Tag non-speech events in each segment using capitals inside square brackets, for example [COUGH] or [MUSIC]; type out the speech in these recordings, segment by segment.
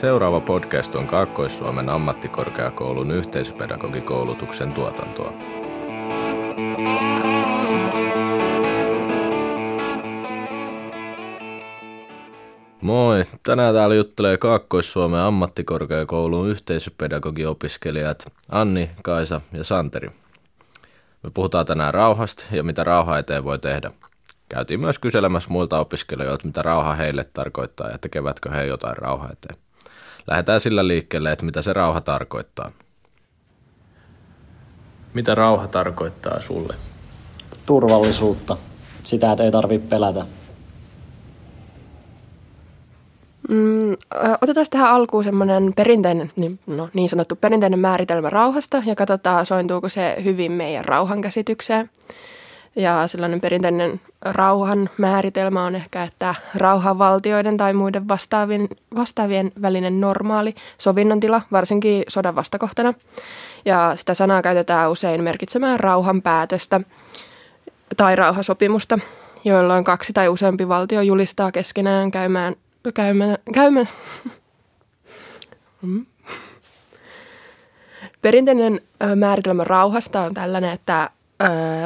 Seuraava podcast on Kaakkois-Suomen ammattikorkeakoulun yhteisöpedagogikoulutuksen tuotantoa. Moi! Tänään täällä juttelee Kaakkois-Suomen ammattikorkeakoulun yhteisöpedagogiopiskelijat Anni, Kaisa ja Santeri. Me puhutaan tänään rauhasta ja mitä rauha eteen voi tehdä. Käytiin myös kyselemässä muilta opiskelijoilta, mitä rauha heille tarkoittaa ja tekevätkö he jotain rauha eteen. Lähdetään sillä liikkeelle, että mitä se rauha tarkoittaa. Mitä rauha tarkoittaa sulle? Turvallisuutta. Sitä, että ei tarvitse pelätä. Mm, otetaan tähän alkuun semmoinen perinteinen, niin, no, niin sanottu perinteinen määritelmä rauhasta ja katsotaan, sointuuko se hyvin meidän rauhan käsitykseen. Ja sellainen perinteinen rauhan määritelmä on ehkä, että rauhavaltioiden tai muiden vastaavien, vastaavien välinen normaali sovinnon tila, varsinkin sodan vastakohtana. Ja sitä sanaa käytetään usein merkitsemään rauhan päätöstä tai rauhasopimusta, jolloin kaksi tai useampi valtio julistaa keskenään käymään, käymään, käymään mm. Perinteinen määritelmä rauhasta on tällainen, että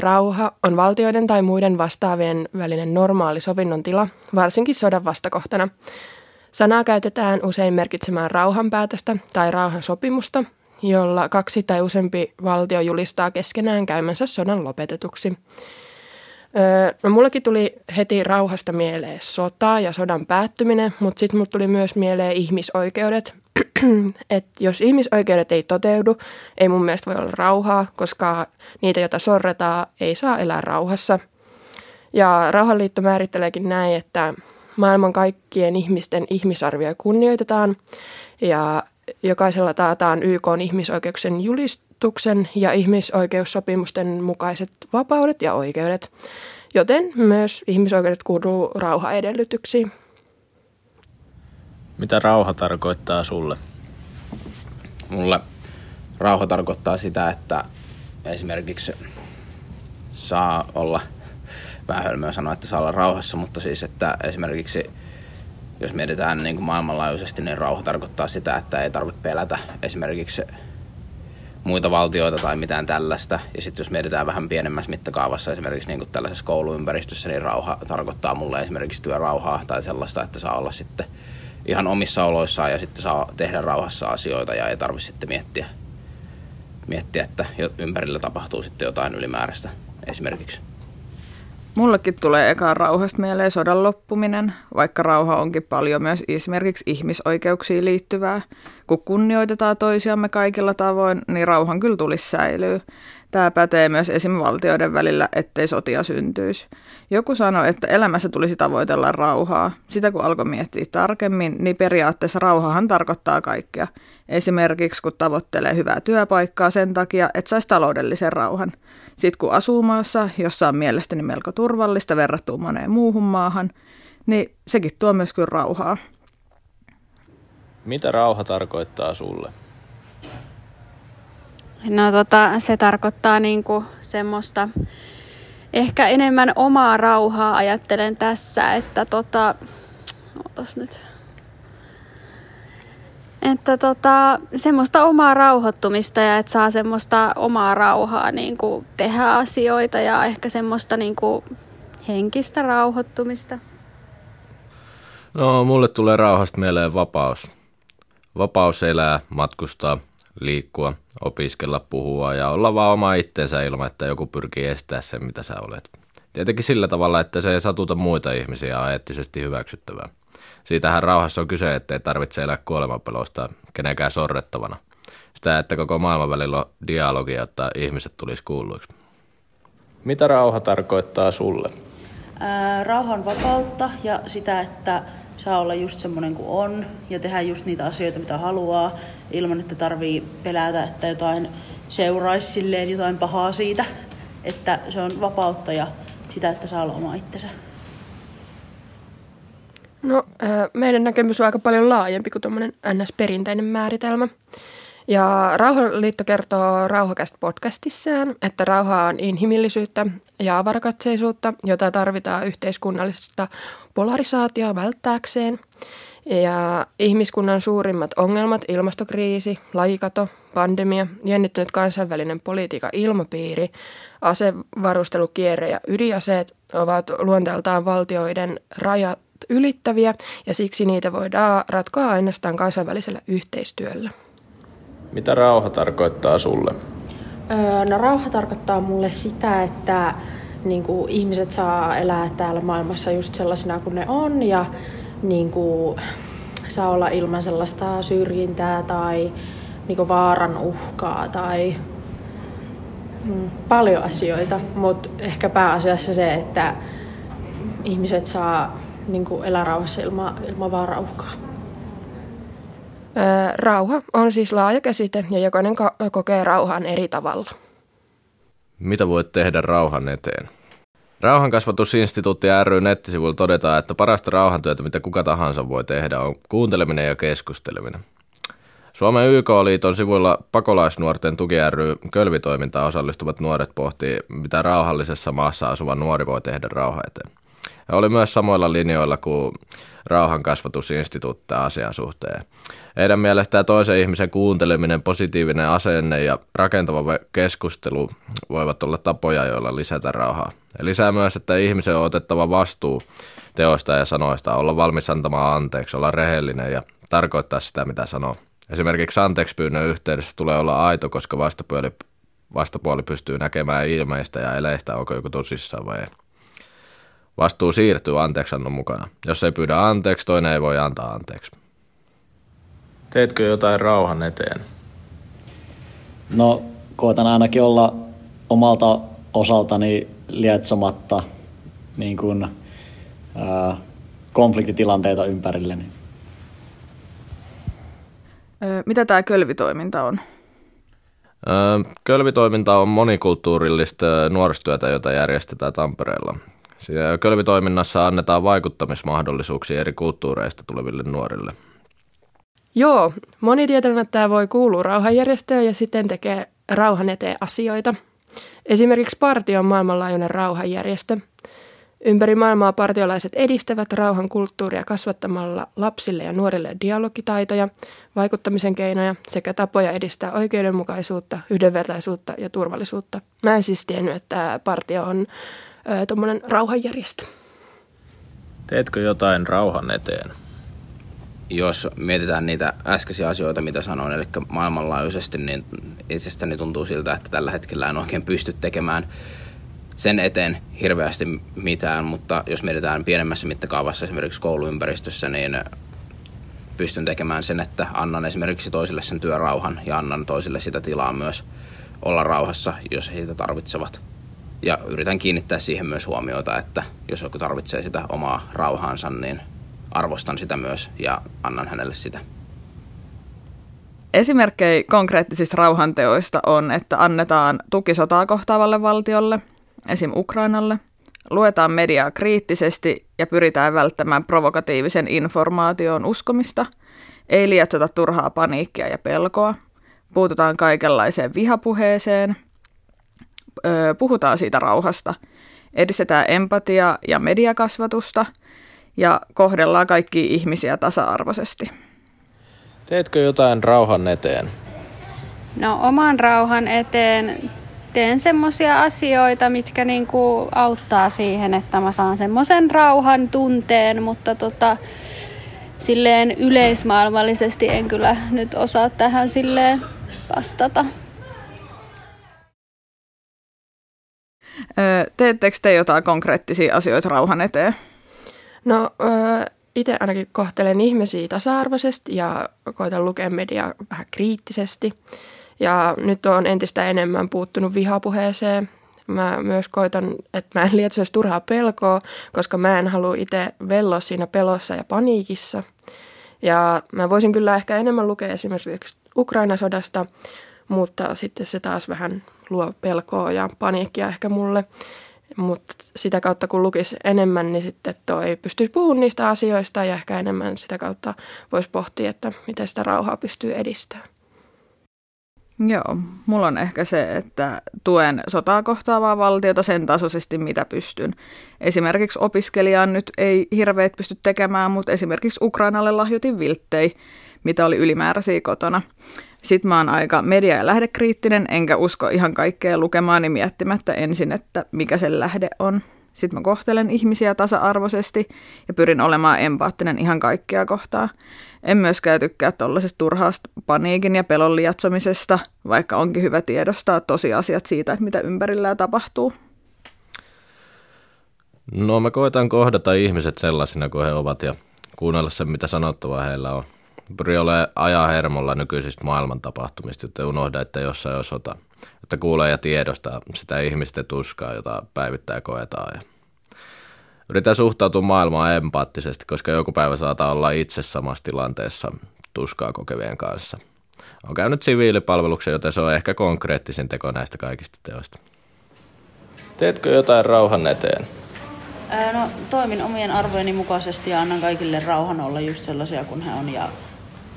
rauha on valtioiden tai muiden vastaavien välinen normaali sovinnon tila, varsinkin sodan vastakohtana. Sanaa käytetään usein merkitsemään rauhanpäätöstä tai rauhan sopimusta, jolla kaksi tai useampi valtio julistaa keskenään käymänsä sodan lopetetuksi. No mullakin tuli heti rauhasta mieleen sota ja sodan päättyminen, mutta sitten mulle tuli myös mieleen ihmisoikeudet, [CLEARS THROAT] että jos ihmisoikeudet ei toteudu, ei mun mielestä voi olla rauhaa, koska niitä, joita sorretaan, ei saa elää rauhassa. Ja Rauhanliitto määritteleekin näin, että maailman kaikkien ihmisten ihmisarvia kunnioitetaan ja jokaisella taataan YK ihmisoikeuksien julistuksen ja ihmisoikeussopimusten mukaiset vapaudet ja oikeudet, joten myös ihmisoikeudet kuuluu rauhaedellytyksiin. Mitä rauha tarkoittaa sulle? Mulle rauha tarkoittaa sitä, että esimerkiksi saa olla, vähän hölmöä sanoa, että saa olla rauhassa, mutta siis, että esimerkiksi jos mietitään niin kuin maailmanlaajuisesti, niin rauha tarkoittaa sitä, että ei tarvitse pelätä esimerkiksi muita valtioita tai mitään tällaista. Ja sitten jos mietitään vähän pienemmässä mittakaavassa esimerkiksi niin kuin tällaisessa kouluympäristössä, niin rauha tarkoittaa mulle esimerkiksi työrauhaa tai sellaista, että saa olla sitten ihan omissa oloissaan ja sitten saa tehdä rauhassa asioita ja ei tarvitse sitten miettiä, miettiä, että ympärillä tapahtuu sitten jotain ylimääräistä esimerkiksi. Mullekin tulee eka rauhasta mieleen sodan loppuminen, vaikka rauha onkin paljon myös esimerkiksi ihmisoikeuksiin liittyvää. Kun kunnioitetaan toisiamme kaikilla tavoin, niin rauhan kyllä tulisi säilyä. Tämä pätee myös valtioiden välillä, ettei sotia syntyisi. Joku sanoi, että elämässä tulisi tavoitella rauhaa. Sitä kun alkoi miettiä tarkemmin, niin periaatteessa rauhahan tarkoittaa kaikkea. Esimerkiksi kun tavoittelee hyvää työpaikkaa sen takia, että saisi taloudellisen rauhan. Sitten kun asuu maassa, jossa on mielestäni melko turvallista verrattuna moneen muuhun maahan, niin sekin tuo myös kyllä rauhaa. Mitä rauha tarkoittaa sulle? No tota, se tarkoittaa niinku semmoista ehkä enemmän omaa rauhaa ajattelen tässä, että tota, otas nyt, että tota, semmoista omaa rauhoittumista ja että saa semmoista omaa rauhaa niin kuin tehdä asioita ja ehkä semmoista niin kuin henkistä rauhoittumista. No, mulle tulee rauhasta mieleen vapaus. Vapaus elää, matkustaa, liikkua, opiskella, puhua ja olla vaan oma itsensä ilman, että joku pyrkii estää sen, mitä sä olet. Tietenkin sillä tavalla, että se ei satuta muita ihmisiä on eettisesti hyväksyttävää. Siitähän rauhassa on kyse, ettei tarvitse elää kuolemanpelosta kenenkään sorrettavana. Sitä, että koko maailman välillä on dialogia, jotta ihmiset tulisi kuulluiksi. Mitä rauha tarkoittaa sulle? Ää, rauhan vapautta ja sitä, että saa olla just semmoinen kuin on ja tehdä just niitä asioita, mitä haluaa, ilman että tarvii pelätä, että jotain seuraisi silleen jotain pahaa siitä. Että se on vapautta ja sitä, että saa olla oma itsensä. No, meidän näkemys on aika paljon laajempi kuin tuommoinen ns-perinteinen määritelmä. Ja Rauhaliitto kertoo Rauhakästä podcastissaan, että rauha on inhimillisyyttä ja avarakatseisuutta, jota tarvitaan yhteiskunnallista polarisaatioa välttääkseen. Ja ihmiskunnan suurimmat ongelmat, ilmastokriisi, lajikato, pandemia, jännittynyt kansainvälinen politiikan ilmapiiri, asevarustelukierre ja ydinaseet ovat luonteeltaan valtioiden rajat ylittäviä ja siksi niitä voidaan ratkoa ainoastaan kansainvälisellä yhteistyöllä. Mitä rauha tarkoittaa sulle? Öö, no rauha tarkoittaa mulle sitä, että niin kuin, ihmiset saa elää täällä maailmassa just sellaisena kuin ne on ja niin kuin, saa olla ilman sellaista syrjintää tai niin kuin, vaaran uhkaa tai mm, paljon asioita, mutta ehkä pääasiassa se, että ihmiset saa niin kuin, elää rauhassa ilman, ilman vaaran uhkaa. Rauha on siis laaja käsite ja jokainen kokee rauhan eri tavalla. Mitä voit tehdä rauhan eteen? Rauhankasvatusinstituutti ry nettisivuilla todetaan, että parasta rauhantyötä, mitä kuka tahansa voi tehdä, on kuunteleminen ja keskusteleminen. Suomen YK-liiton sivuilla pakolaisnuorten tuki ry kölvitoimintaan osallistuvat nuoret pohtii, mitä rauhallisessa maassa asuva nuori voi tehdä rauha eteen. He oli myös samoilla linjoilla kuin rauhankasvatusinstituutti asian suhteen. Heidän mielestään toisen ihmisen kuunteleminen, positiivinen asenne ja rakentava keskustelu voivat olla tapoja, joilla lisätä rauhaa. Ja lisää myös, että ihmisen on otettava vastuu teoista ja sanoista, olla valmis antamaan anteeksi, olla rehellinen ja tarkoittaa sitä, mitä sanoo. Esimerkiksi anteeksi pyynnön yhteydessä tulee olla aito, koska vastapuoli, vastapuoli pystyy näkemään ilmeistä ja eleistä, onko joku tosissaan vai ei. Vastuu siirtyy anteeksannon mukana. Jos ei pyydä anteeksi, toinen ei voi antaa anteeksi. Teetkö jotain rauhan eteen? No, koitan ainakin olla omalta osaltani lietsomatta niin kuin, ää, konfliktitilanteita ympärilleni. Mitä tämä kölvitoiminta on? Kölvitoiminta on monikulttuurillista nuorisotyötä, jota järjestetään Tampereella. Siinä kölvitoiminnassa annetaan vaikuttamismahdollisuuksia eri kulttuureista tuleville nuorille. Joo, moni tietämättä voi kuulua rauhanjärjestöön ja sitten tekee rauhan eteen asioita. Esimerkiksi Partio on maailmanlaajuinen rauhanjärjestö. Ympäri maailmaa partiolaiset edistävät rauhan kulttuuria kasvattamalla lapsille ja nuorille dialogitaitoja, vaikuttamisen keinoja sekä tapoja edistää oikeudenmukaisuutta, yhdenvertaisuutta ja turvallisuutta. Mä en siis tiennyt, että Partio on tuommoinen rauhanjärjestö. Teetkö jotain rauhan eteen? Jos mietitään niitä äskeisiä asioita, mitä sanoin, eli maailmanlaajuisesti, niin itsestäni tuntuu siltä, että tällä hetkellä en oikein pysty tekemään sen eteen hirveästi mitään, mutta jos mietitään pienemmässä mittakaavassa esimerkiksi kouluympäristössä, niin pystyn tekemään sen, että annan esimerkiksi toisille sen työrauhan ja annan toisille sitä tilaa myös olla rauhassa, jos he sitä tarvitsevat. Ja yritän kiinnittää siihen myös huomiota, että jos joku tarvitsee sitä omaa rauhaansa, niin arvostan sitä myös ja annan hänelle sitä. Esimerkkejä konkreettisista rauhanteoista on, että annetaan tuki sotaa kohtaavalle valtiolle, esim. Ukrainalle, luetaan mediaa kriittisesti ja pyritään välttämään provokatiivisen informaation uskomista, ei lietsota turhaa paniikkia ja pelkoa, puututaan kaikenlaiseen vihapuheeseen – puhutaan siitä rauhasta. Edistetään empatia- ja mediakasvatusta ja kohdellaan kaikki ihmisiä tasa-arvoisesti. Teetkö jotain rauhan eteen? No oman rauhan eteen teen semmoisia asioita, mitkä niinku auttaa siihen, että mä saan semmoisen rauhan tunteen, mutta tota, silleen yleismaailmallisesti en kyllä nyt osaa tähän silleen vastata. Teettekö te jotain konkreettisia asioita rauhan eteen? No itse ainakin kohtelen ihmisiä tasa-arvoisesti ja koitan lukea mediaa vähän kriittisesti. Ja nyt on entistä enemmän puuttunut vihapuheeseen. Mä myös koitan, että mä en lietsoisi turhaa pelkoa, koska mä en halua itse velloa siinä pelossa ja paniikissa. Ja mä voisin kyllä ehkä enemmän lukea esimerkiksi Ukraina-sodasta, mutta sitten se taas vähän luo pelkoa ja paniikkia ehkä mulle. Mutta sitä kautta kun lukisi enemmän, niin sitten toi pystyisi puhumaan niistä asioista ja ehkä enemmän sitä kautta voisi pohtia, että miten sitä rauhaa pystyy edistämään. Joo, mulla on ehkä se, että tuen sotaa kohtaavaa valtiota sen tasoisesti, mitä pystyn. Esimerkiksi opiskelijaan nyt ei hirveät pysty tekemään, mutta esimerkiksi Ukrainalle lahjoitin vilttei, mitä oli ylimääräisiä kotona. Sitten mä oon aika media- ja lähdekriittinen, enkä usko ihan kaikkea lukemaani miettimättä ensin, että mikä se lähde on. Sitten mä kohtelen ihmisiä tasa-arvoisesti ja pyrin olemaan empaattinen ihan kaikkia kohtaa. En myöskään tykkää tuollaisesta turhaasta paniikin ja pelon liatsomisesta, vaikka onkin hyvä tiedostaa tosiasiat siitä, että mitä ympärillä tapahtuu. No mä koitan kohdata ihmiset sellaisina kuin he ovat ja kuunnella sen, mitä sanottavaa heillä on. Pyri olemaan ajaa hermolla nykyisistä maailman tapahtumista, että unohda, että jossain on sota. Että kuulee ja tiedostaa sitä ihmisten tuskaa, jota päivittäin koetaan. Ja yritän suhtautua maailmaan empaattisesti, koska joku päivä saattaa olla itse samassa tilanteessa tuskaa kokevien kanssa. On käynyt siviilipalveluksen, joten se on ehkä konkreettisin teko näistä kaikista teoista. Teetkö jotain rauhan eteen? Ää, no, toimin omien arvojeni mukaisesti ja annan kaikille rauhan olla just sellaisia kuin he on ja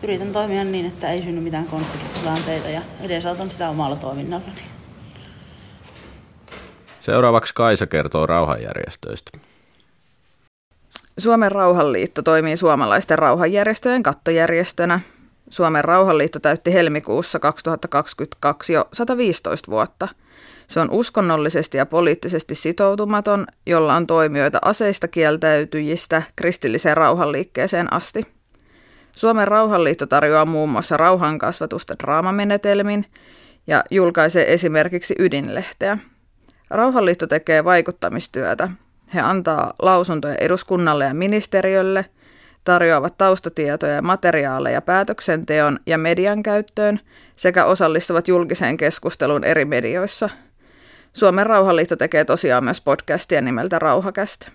yritän toimia niin, että ei synny mitään konfliktitilanteita ja edesautan sitä omalla toiminnallani. Seuraavaksi Kaisa kertoo rauhanjärjestöistä. Suomen rauhanliitto toimii suomalaisten rauhanjärjestöjen kattojärjestönä. Suomen rauhanliitto täytti helmikuussa 2022 jo 115 vuotta. Se on uskonnollisesti ja poliittisesti sitoutumaton, jolla on toimijoita aseista kieltäytyjistä kristilliseen rauhanliikkeeseen asti. Suomen rauhanliitto tarjoaa muun muassa rauhankasvatusta draamamenetelmin ja julkaisee esimerkiksi ydinlehteä. Rauhanliitto tekee vaikuttamistyötä, he antaa lausuntoja eduskunnalle ja ministeriölle, tarjoavat taustatietoja ja materiaaleja päätöksenteon ja median käyttöön sekä osallistuvat julkiseen keskusteluun eri medioissa. Suomen Rauhanliitto tekee tosiaan myös podcastia nimeltä Rauhakästä.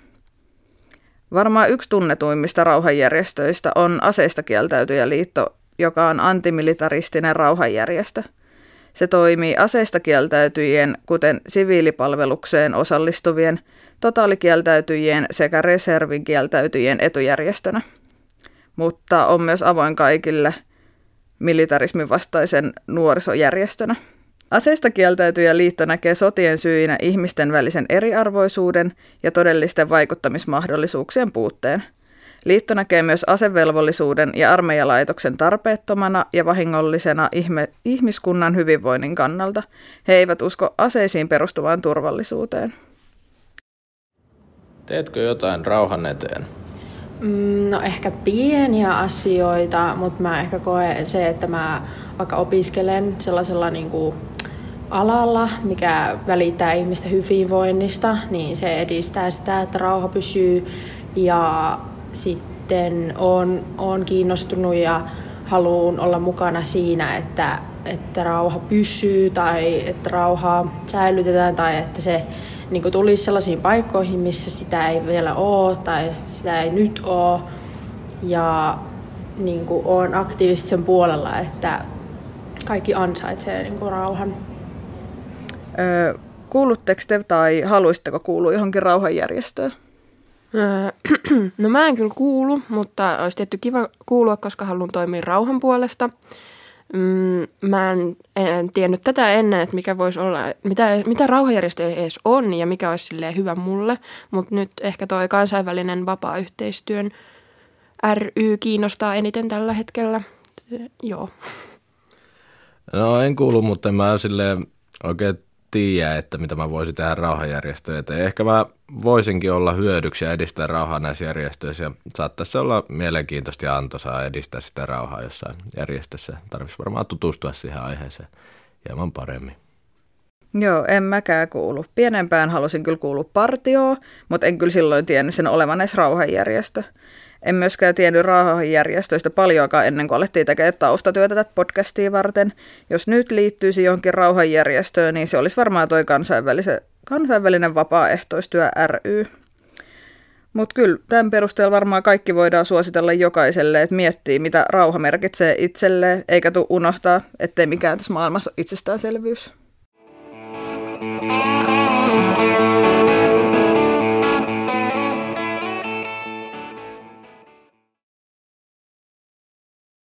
Varmaan yksi tunnetuimmista rauhanjärjestöistä on Aseista kieltäytyjä liitto, joka on antimilitaristinen rauhanjärjestö. Se toimii aseista kieltäytyjien, kuten siviilipalvelukseen osallistuvien – totaalikieltäytyjien sekä reservin kieltäytyjien etujärjestönä, mutta on myös avoin kaikille militarismin vastaisen nuorisojärjestönä. Aseista kieltäytyjä liitto näkee sotien syinä ihmisten välisen eriarvoisuuden ja todellisten vaikuttamismahdollisuuksien puutteen. Liitto näkee myös asevelvollisuuden ja armeijalaitoksen tarpeettomana ja vahingollisena ihme, ihmiskunnan hyvinvoinnin kannalta. He eivät usko aseisiin perustuvaan turvallisuuteen. Teetkö jotain rauhan eteen? Mm, no ehkä pieniä asioita, mutta mä ehkä koen se, että mä vaikka opiskelen sellaisella niin kuin alalla, mikä välittää ihmisten hyvinvoinnista, niin se edistää sitä, että rauha pysyy. Ja sitten on, on kiinnostunut ja haluan olla mukana siinä, että, että rauha pysyy tai että rauhaa säilytetään tai että se niin kuin tulisi sellaisiin paikkoihin, missä sitä ei vielä ole tai sitä ei nyt ole. Ja niin olen aktiivisesti sen puolella, että kaikki ansaitsee niin kuin rauhan. Öö, kuulutteko te tai haluaisitteko kuulua johonkin rauhanjärjestöön? [CLEARS THROAT] no mä en kyllä kuulu, mutta olisi tietty kiva kuulua, koska haluan toimia rauhan puolesta. Mm, mä en, en tiennyt tätä ennen, että mikä voisi olla, mitä, mitä rauhajärjestö edes on ja mikä olisi hyvä mulle, mutta nyt ehkä toi kansainvälinen vapaa-yhteistyön ry kiinnostaa eniten tällä hetkellä. Joo. No en kuulu, mutta mä silleen oikein tiedä, että mitä mä voisin tehdä rauhanjärjestöjä eteen. Ehkä mä voisinkin olla hyödyksi ja edistää rauhaa näissä järjestöissä. Ja saattaisi olla mielenkiintoista ja antoisaa edistää sitä rauhaa jossain järjestössä. Tarvitsisi varmaan tutustua siihen aiheeseen hieman paremmin. Joo, en mäkään kuulu. Pienempään halusin kyllä kuulua partioon, mutta en kyllä silloin tiennyt sen olevan edes rauhanjärjestö. En myöskään tiennyt rauhanjärjestöistä paljoakaan ennen kuin alettiin tekemään taustatyötä tätä podcastia varten. Jos nyt liittyisi johonkin rauhanjärjestöön, niin se olisi varmaan toi kansainvälinen vapaaehtoistyö ry. Mutta kyllä tämän perusteella varmaan kaikki voidaan suositella jokaiselle, että miettii, mitä rauha merkitsee itselleen, eikä tule unohtaa, ettei mikään tässä maailmassa itsestäänselvyys.